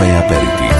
Café Aperitif.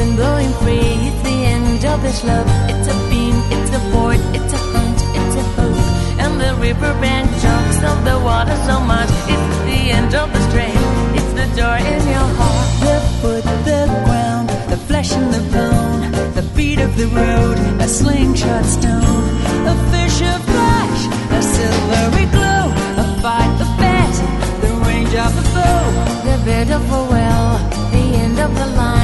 The blowing free, it's the end of this love. It's a beam, it's a void, it's a hunt, it's a hope. And the riverbank chokes of the water so much, it's the end of the strain, it's the joy in your heart. The foot, the ground, the flesh and the bone, the beat of the road, a slingshot stone, a fish, a flash, a silvery glow, a fight, a bet, the range of a bow. The bed of a well, the end of the line, the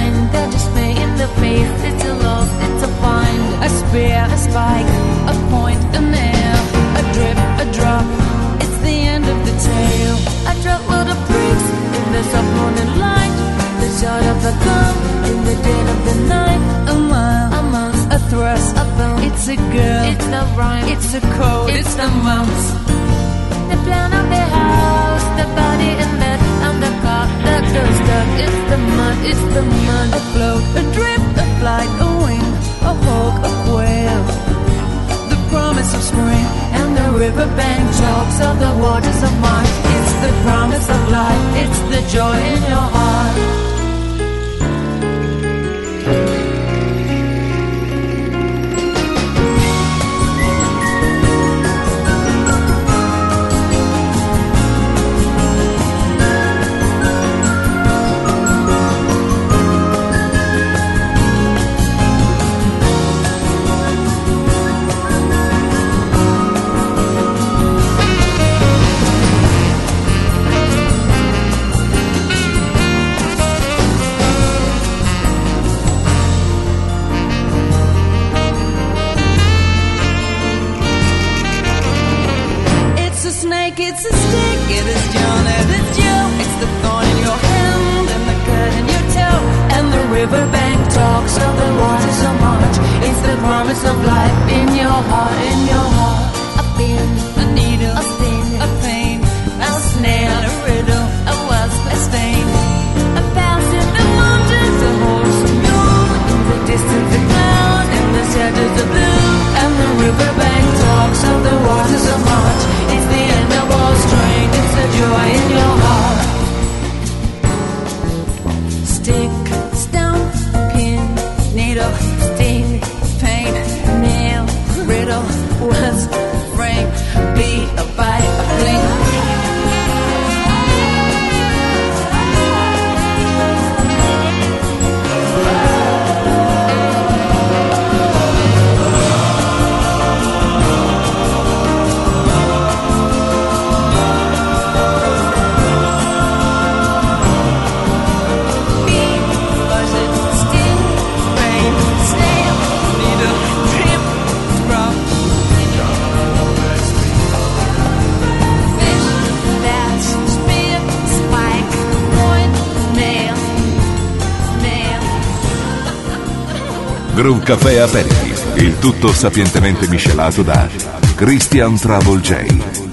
face, it's a loss, it's a find. A spear, a spike, a point, a nail, a drip, a drop. It's the end of the tale. A truckload of bricks in the soft morning light, the shot of a gun in the dead of the night. A mile, A month, a thrust, a bone, It's a girl, it's the rhyme, it's a code, it's the months. the plan of the house, the body in bed, and the car that goes stuck. It's the mud, it's the mud. A float, a drip, a wing, a hawk, a quail. The promise of spring And the riverbank talks of the waters of March. It's the promise of life, it's the joy in your heart. Groove Café Aperitif, il tutto sapientemente miscelato da Christian Travel J.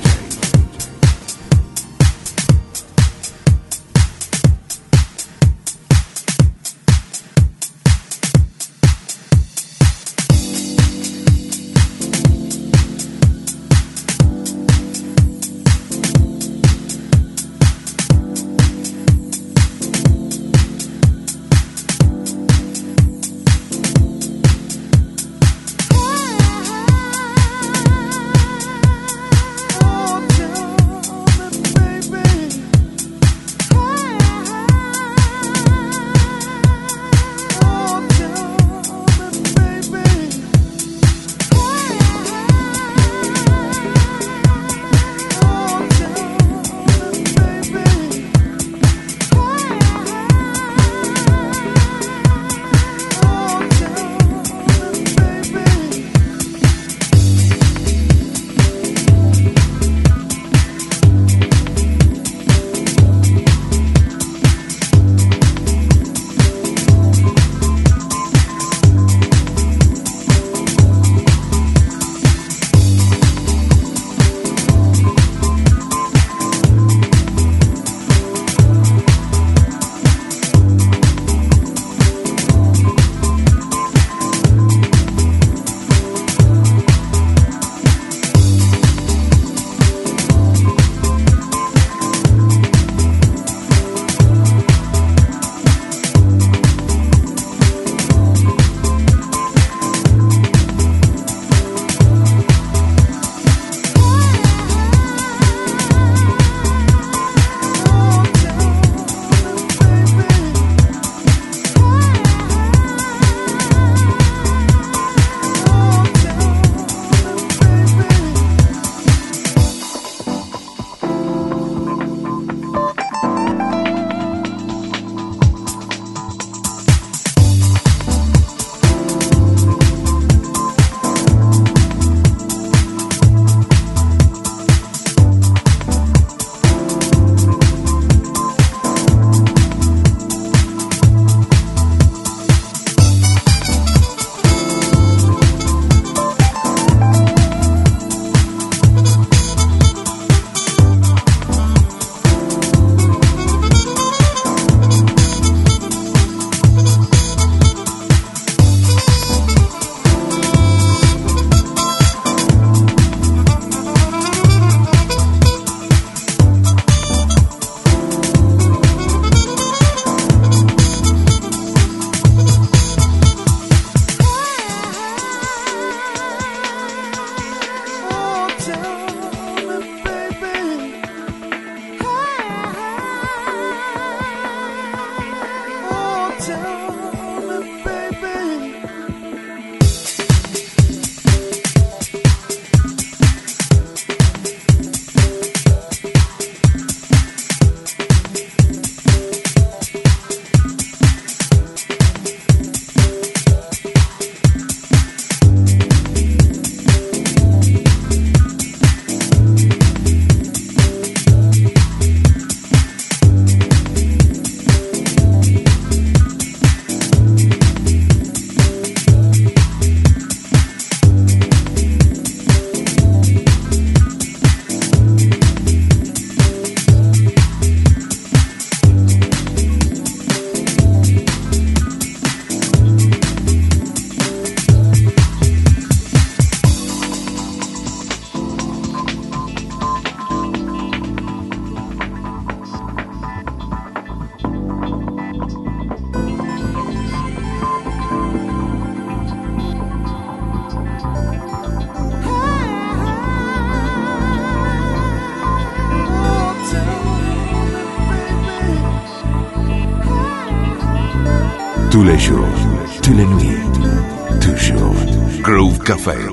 fail.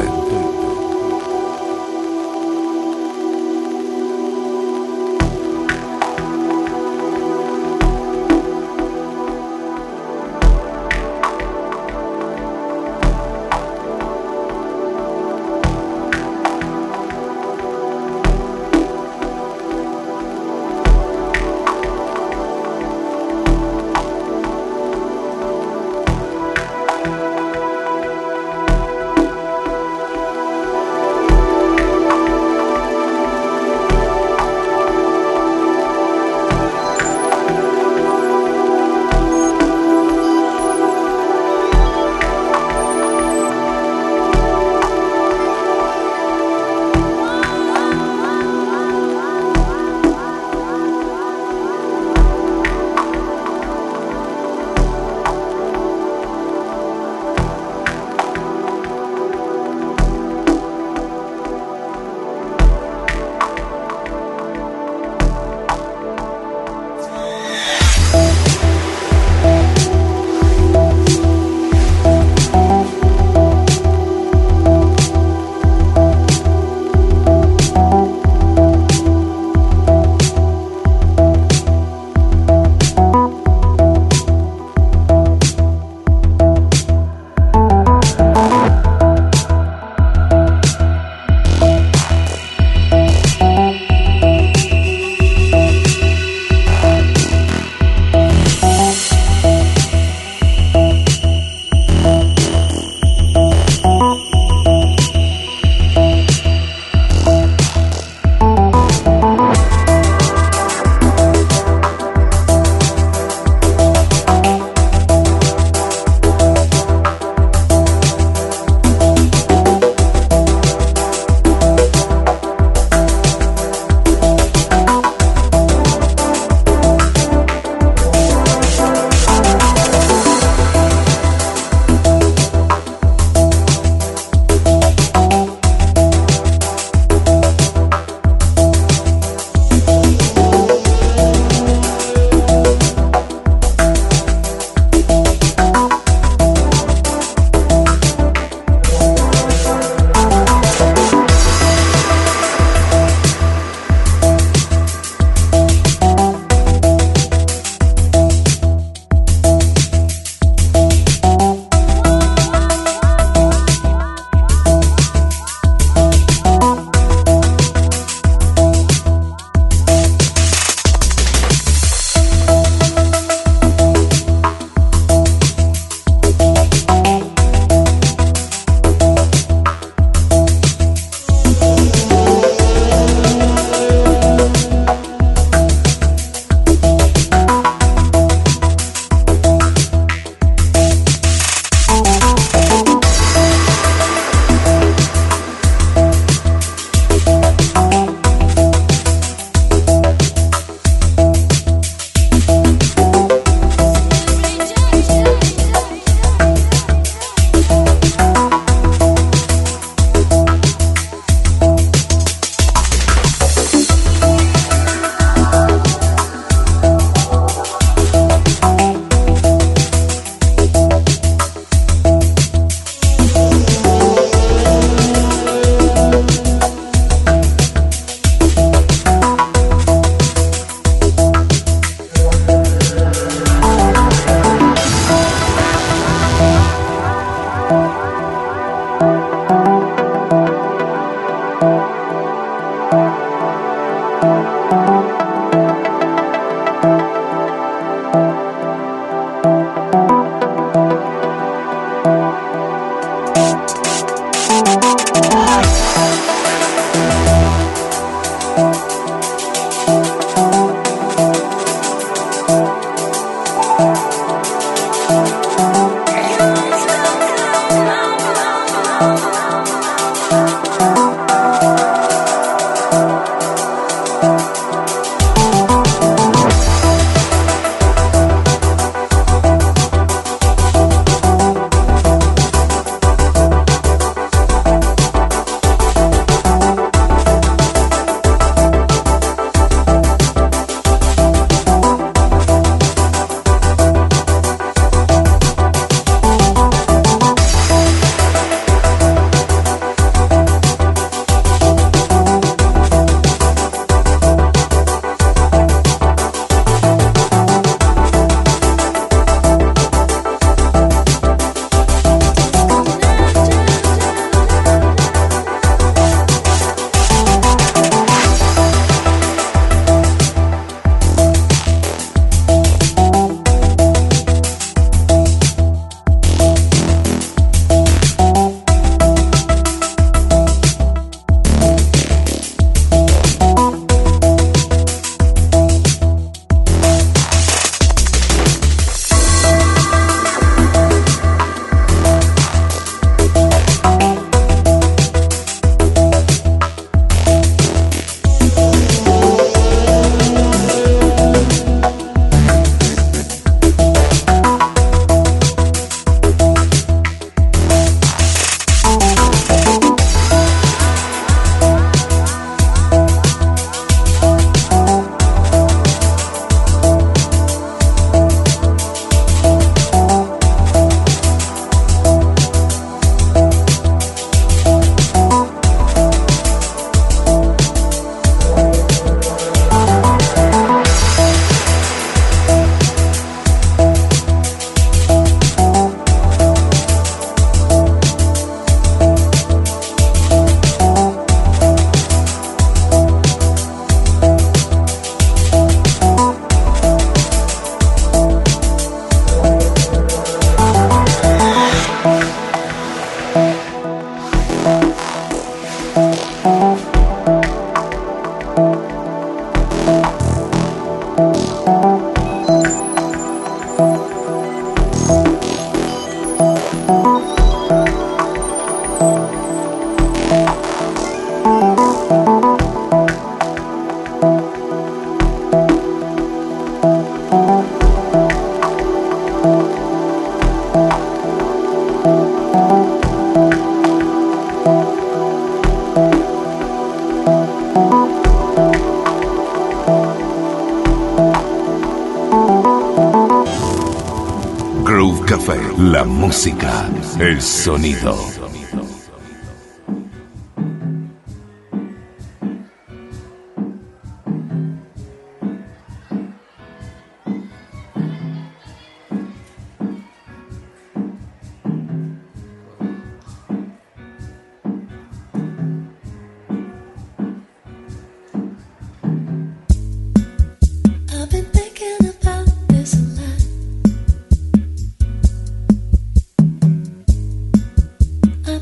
El sonido.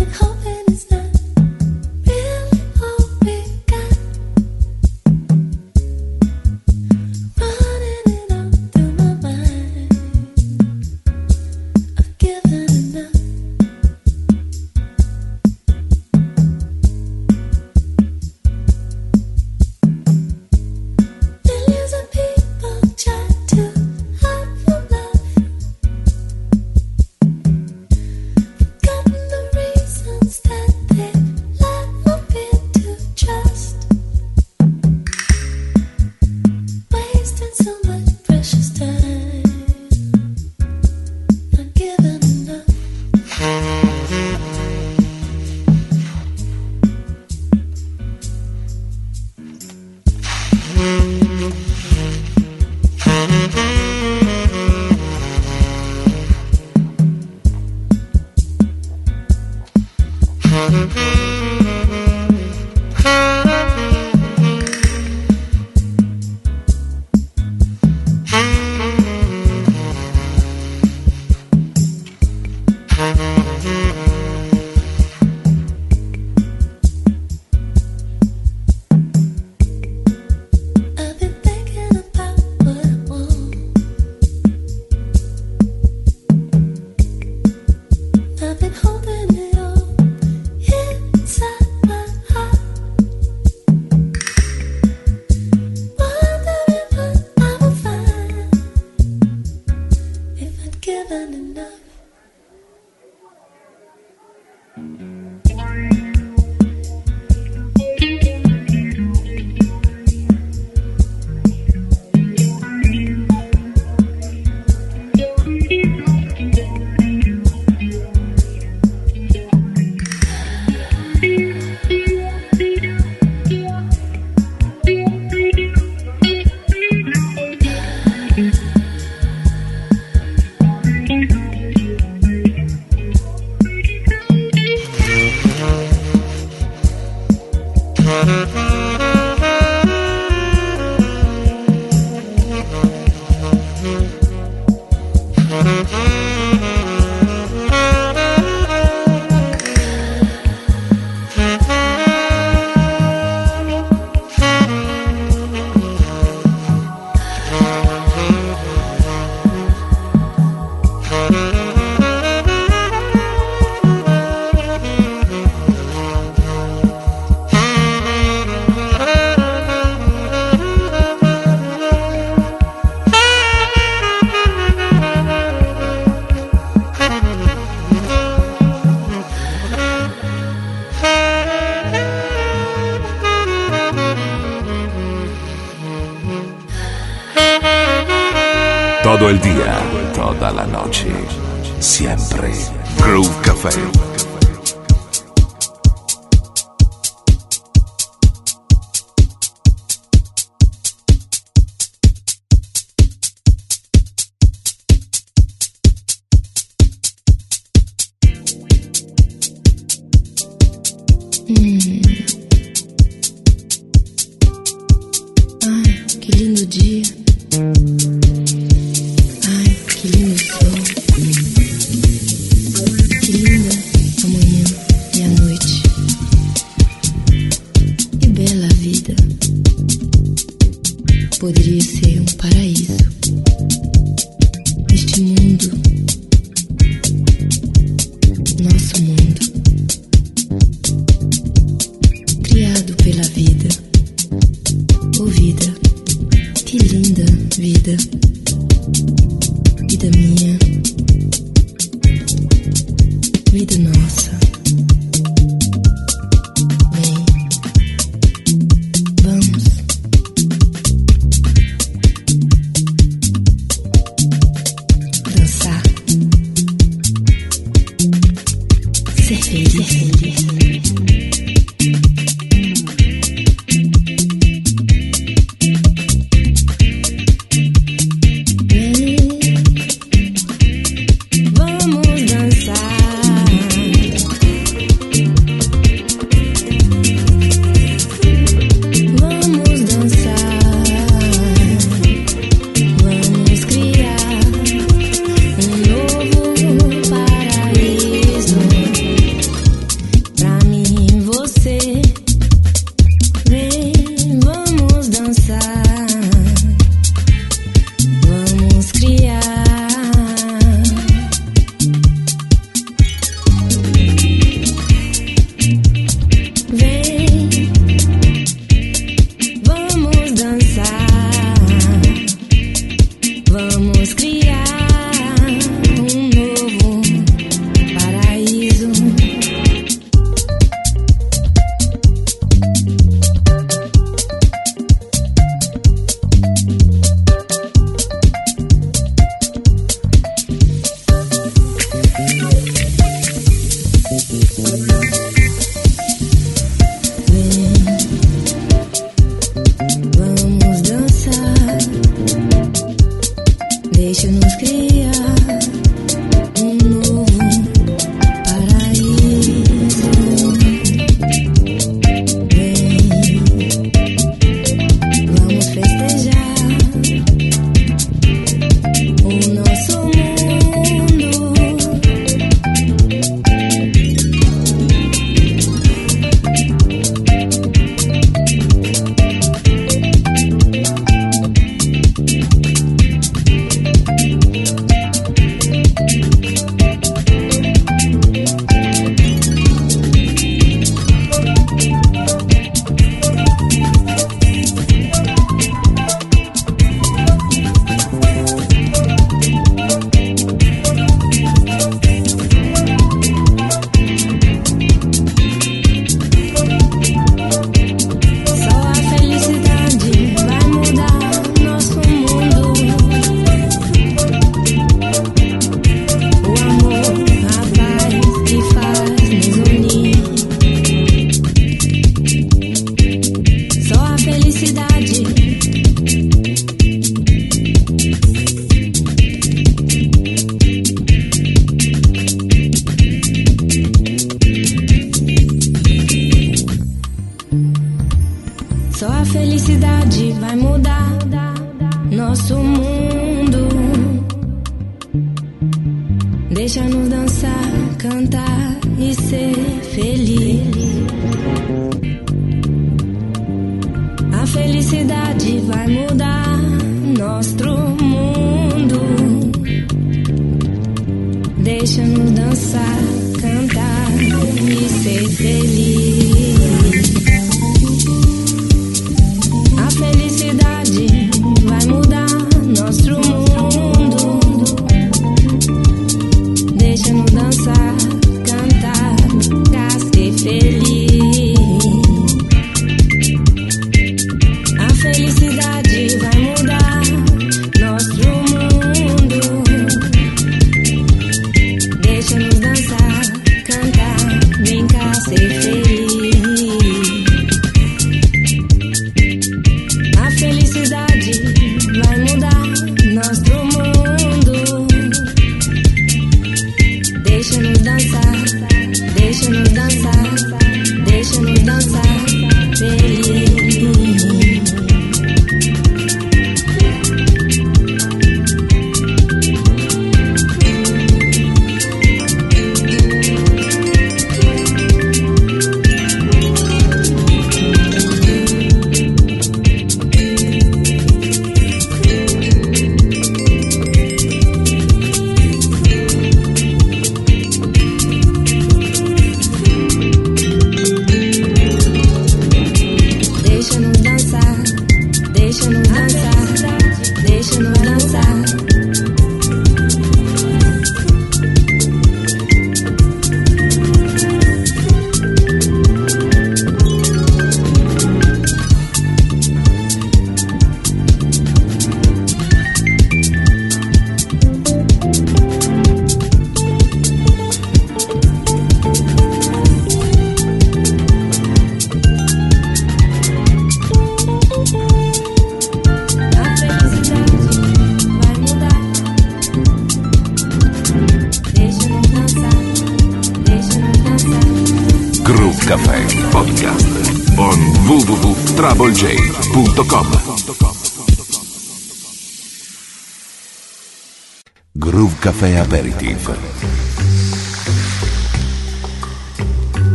the coffee.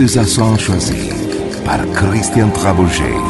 Le César choisi par Christian Trabouget.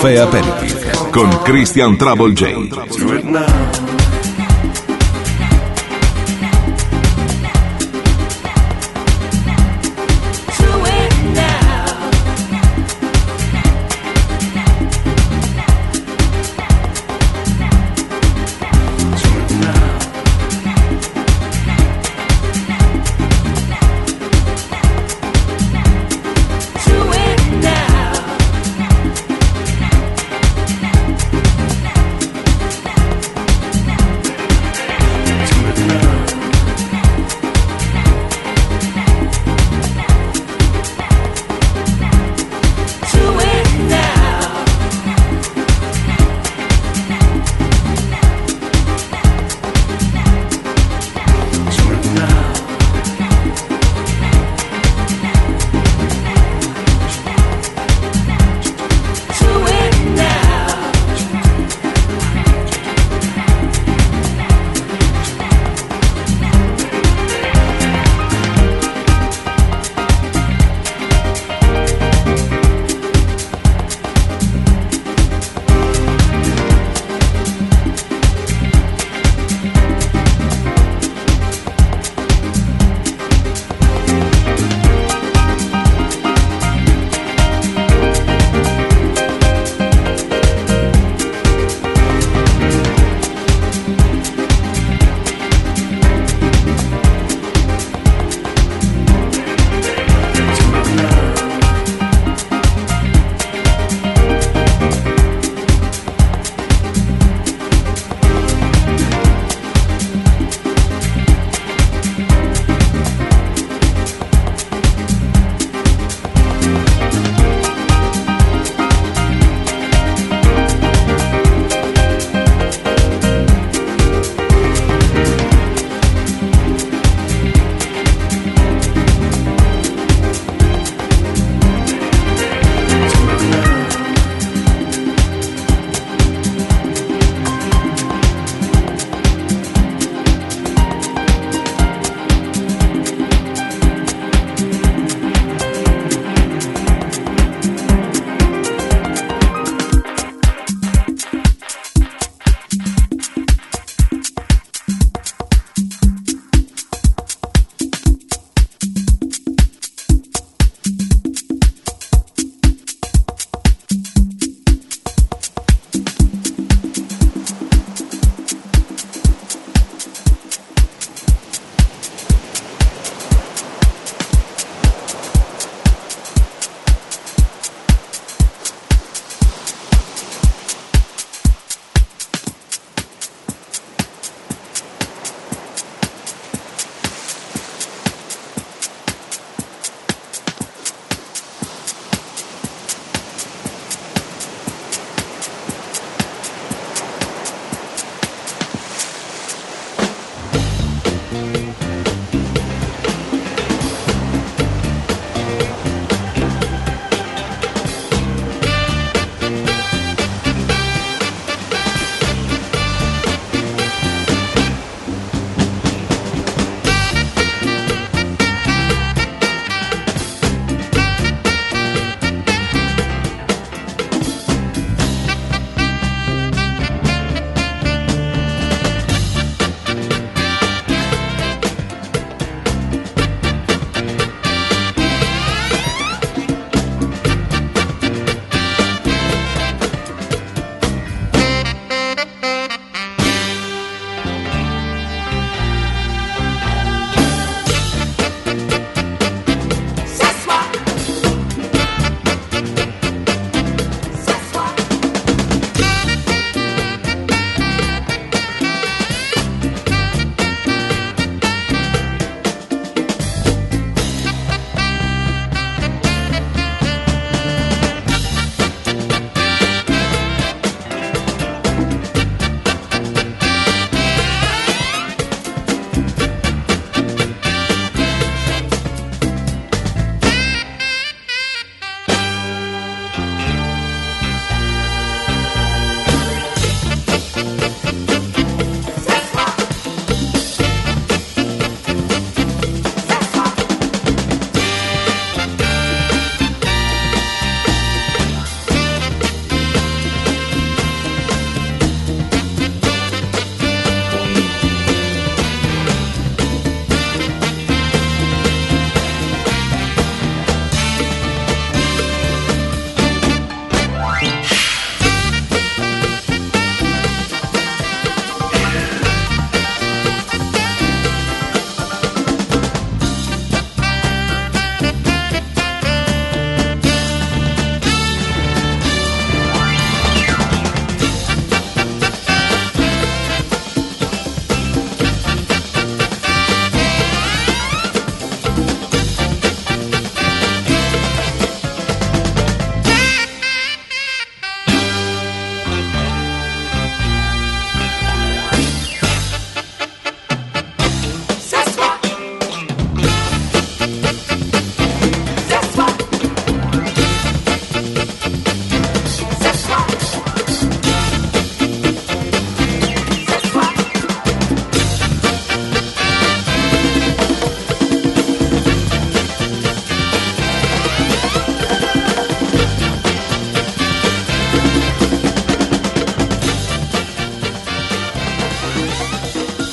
Caffè Aperitif con Christian Trouble J.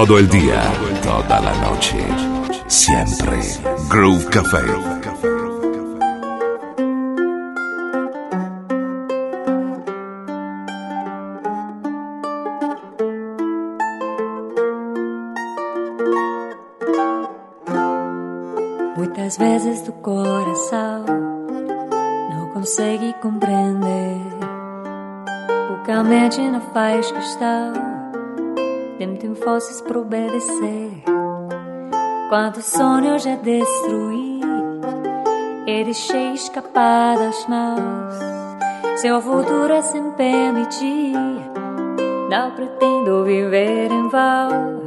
Todo el día, toda la noche. Siempre. Groove Café. Muitas vezes tu coração não consegue compreender o que a mente não faz questão de forças para obedecer. Quantos sonhos já destruí e deixei escapar das mãos. Seu futuro é sem permitir. Não pretendo viver em vão.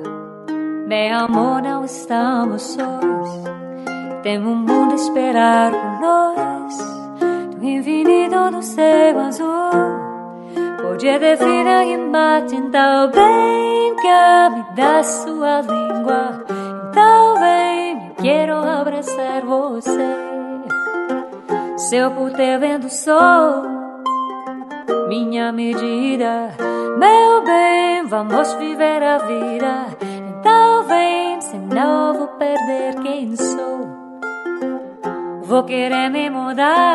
Meu amor, não estamos sós. Temos um mundo a esperar por queremos dar.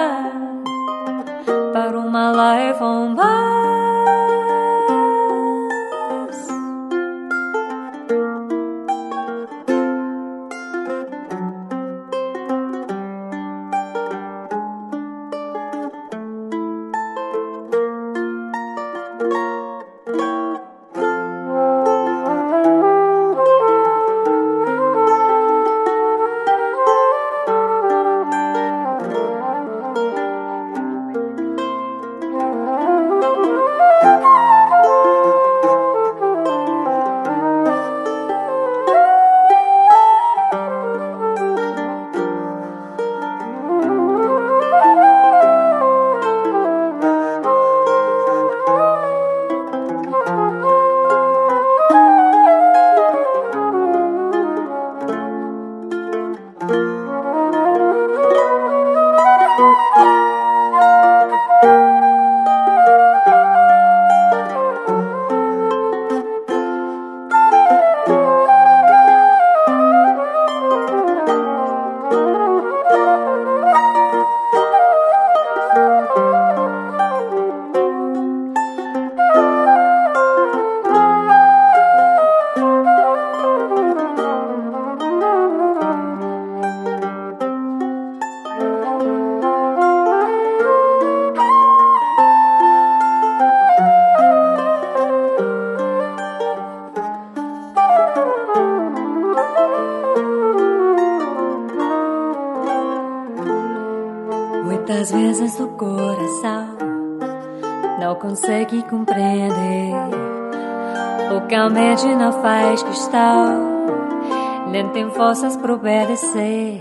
Forças para obedecer.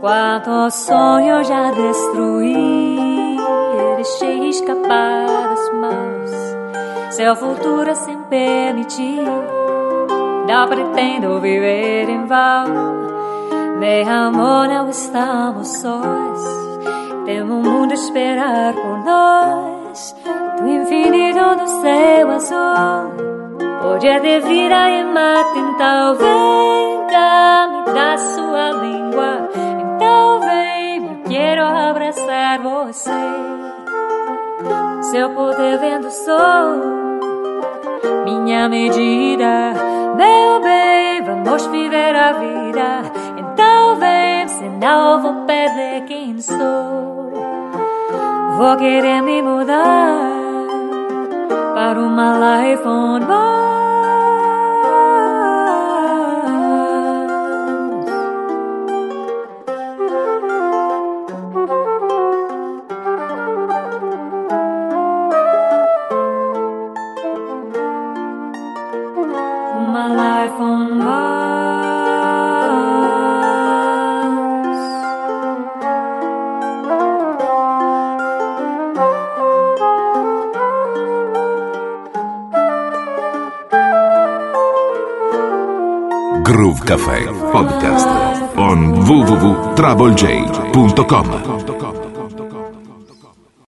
Quantos sonhos já destruí, deixei escapar das mãos. Seu futuro sem permitir, não pretendo viver em vão. Meu amor, não estamos sós. Temos um mundo a esperar por nós. Do infinito do céu azul. Hoje de vida e mate, então Se eu puder vendo o sol, minha medida, meu bem, vamos viver a vida. Então vem, senão vou perder quem sou. Vou querer me mudar Podcast on www.troublej.com